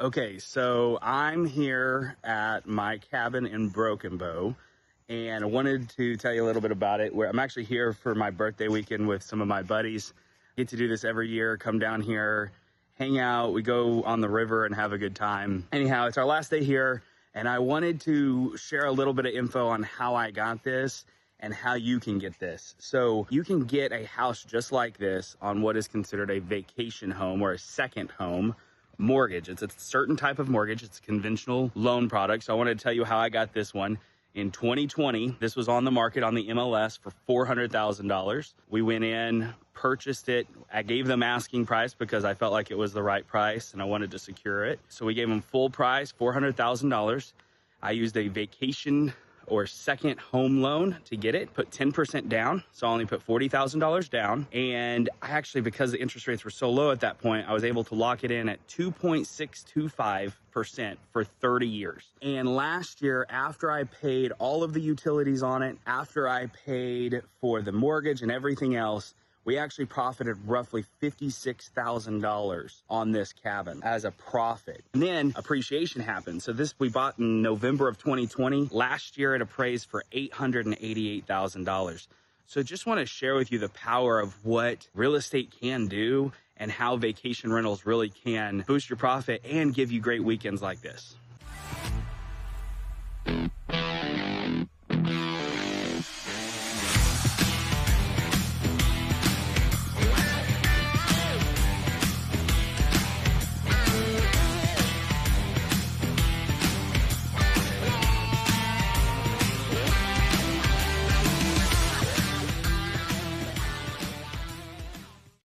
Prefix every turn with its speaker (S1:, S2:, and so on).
S1: Okay, so I'm here at my cabin in Broken Bow, and I wanted to tell you a little bit about it. Where I'm actually here for my birthday weekend with some of my buddies. Get to do this every year. Come down here, hang out. We go on the river and have a good time. Anyhow, it's our last day here, and I wanted to share a little bit of info on how I got this and how you can get this. So you can get a house just like this on what is considered a vacation home or a second home mortgage. It's a certain type of mortgage. It's a conventional loan product. So I wanted to tell you how I got this one. In 2020, this was on the market on the MLS for $400,000. We went in, purchased it. I gave them asking price because I felt like it was the right price and I wanted to secure it. So we gave them full price, $400,000. I used a vacation or second home loan to get it, put 10% down. So I only put $40,000 down. And I actually, because the interest rates were so low at that point, I was able to lock it in at 2.625% for 30 years. And last year, after I paid all of the utilities on it, after I paid for the mortgage and everything else, we actually profited roughly $56,000 on this cabin as a profit. And then appreciation happened. So this we bought in November of 2020. Last year it appraised for $888,000. So just want to share with you the power of what real estate can do and how vacation rentals really can boost your profit and give you great weekends like this.